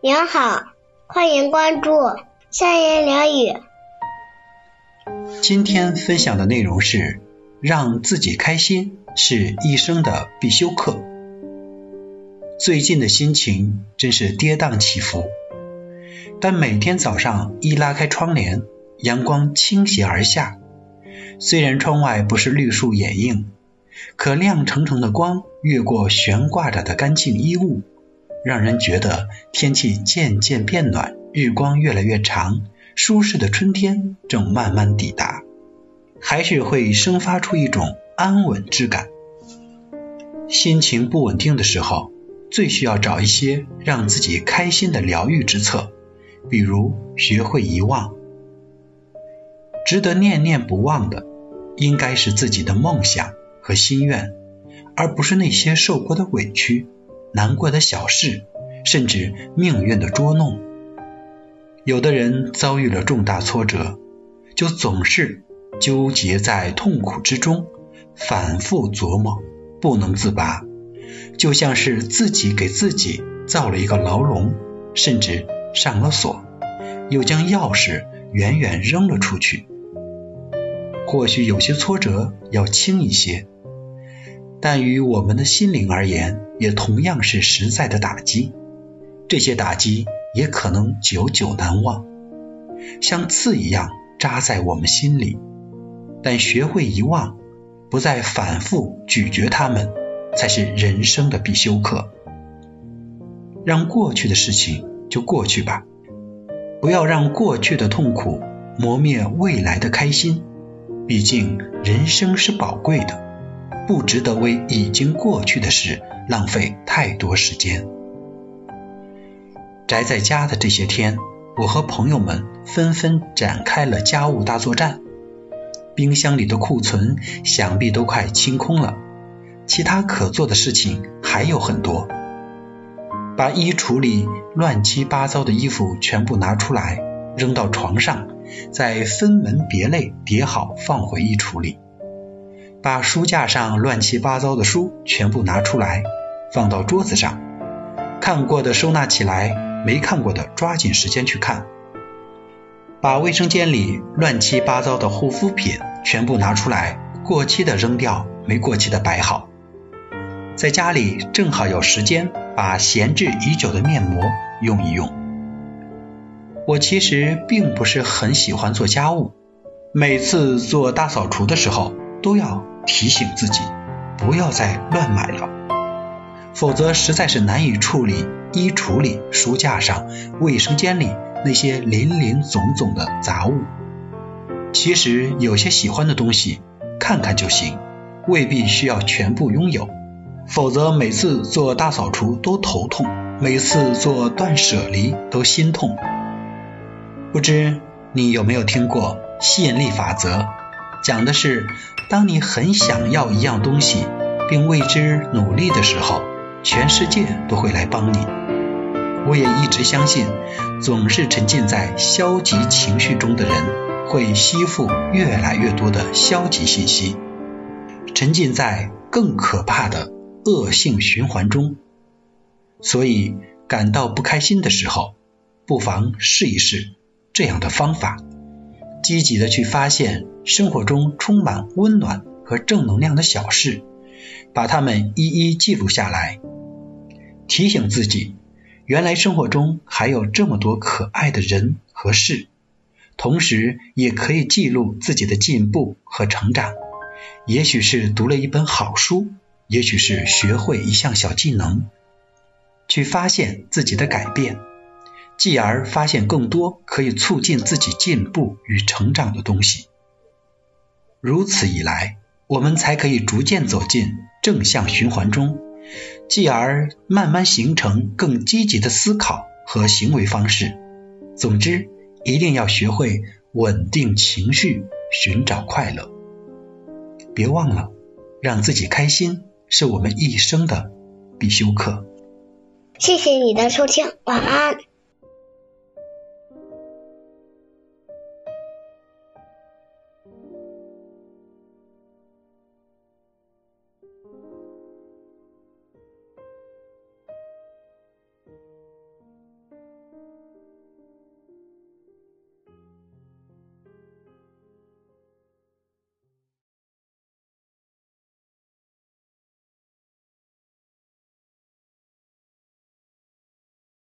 您好，欢迎关注三言两语。今天分享的内容是：让自己开心是一生的必修课。最近的心情真是跌宕起伏，但每天早上一拉开窗帘，阳光倾斜而下，虽然窗外不是绿树掩映，可亮澄澄的光越过悬挂着的干净衣物。让人觉得天气渐渐变暖，日光越来越长，舒适的春天正慢慢抵达，还是会生发出一种安稳之感。心情不稳定的时候，最需要找一些让自己开心的疗愈之策，比如学会遗忘。值得念念不忘的，应该是自己的梦想和心愿，而不是那些受过的委屈。难过的小事，甚至命运的捉弄。有的人遭遇了重大挫折，就总是纠结在痛苦之中，反复琢磨，不能自拔，就像是自己给自己造了一个牢笼，甚至上了锁，又将钥匙远远扔了出去。或许有些挫折要轻一些。但于我们的心灵而言，也同样是实在的打击。这些打击也可能久久难忘，像刺一样扎在我们心里。但学会遗忘，不再反复咀嚼它们，才是人生的必修课。让过去的事情就过去吧，不要让过去的痛苦磨灭未来的开心。毕竟人生是宝贵的。不值得为已经过去的事浪费太多时间。宅在家的这些天，我和朋友们纷纷展开了家务大作战。冰箱里的库存想必都快清空了，其他可做的事情还有很多。把衣橱里乱七八糟的衣服全部拿出来，扔到床上，再分门别类叠好，放回衣橱里。把书架上乱七八糟的书全部拿出来，放到桌子上。看过的收纳起来，没看过的抓紧时间去看。把卫生间里乱七八糟的护肤品全部拿出来，过期的扔掉，没过期的摆好。在家里正好有时间，把闲置已久的面膜用一用。我其实并不是很喜欢做家务，每次做大扫除的时候。都要提醒自己，不要再乱买了，否则实在是难以处理衣橱里、书架上、卫生间里那些林林总总的杂物。其实有些喜欢的东西，看看就行，未必需要全部拥有，否则每次做大扫除都头痛，每次做断舍离都心痛。不知你有没有听过吸引力法则？讲的是，当你很想要一样东西，并为之努力的时候，全世界都会来帮你。我也一直相信，总是沉浸在消极情绪中的人，会吸附越来越多的消极信息，沉浸在更可怕的恶性循环中。所以，感到不开心的时候，不妨试一试这样的方法。积极的去发现生活中充满温暖和正能量的小事，把它们一一记录下来，提醒自己，原来生活中还有这么多可爱的人和事，同时也可以记录自己的进步和成长。也许是读了一本好书，也许是学会一项小技能，去发现自己的改变。继而发现更多可以促进自己进步与成长的东西，如此一来，我们才可以逐渐走进正向循环中，继而慢慢形成更积极的思考和行为方式。总之，一定要学会稳定情绪，寻找快乐。别忘了，让自己开心是我们一生的必修课。谢谢你的收听，晚安。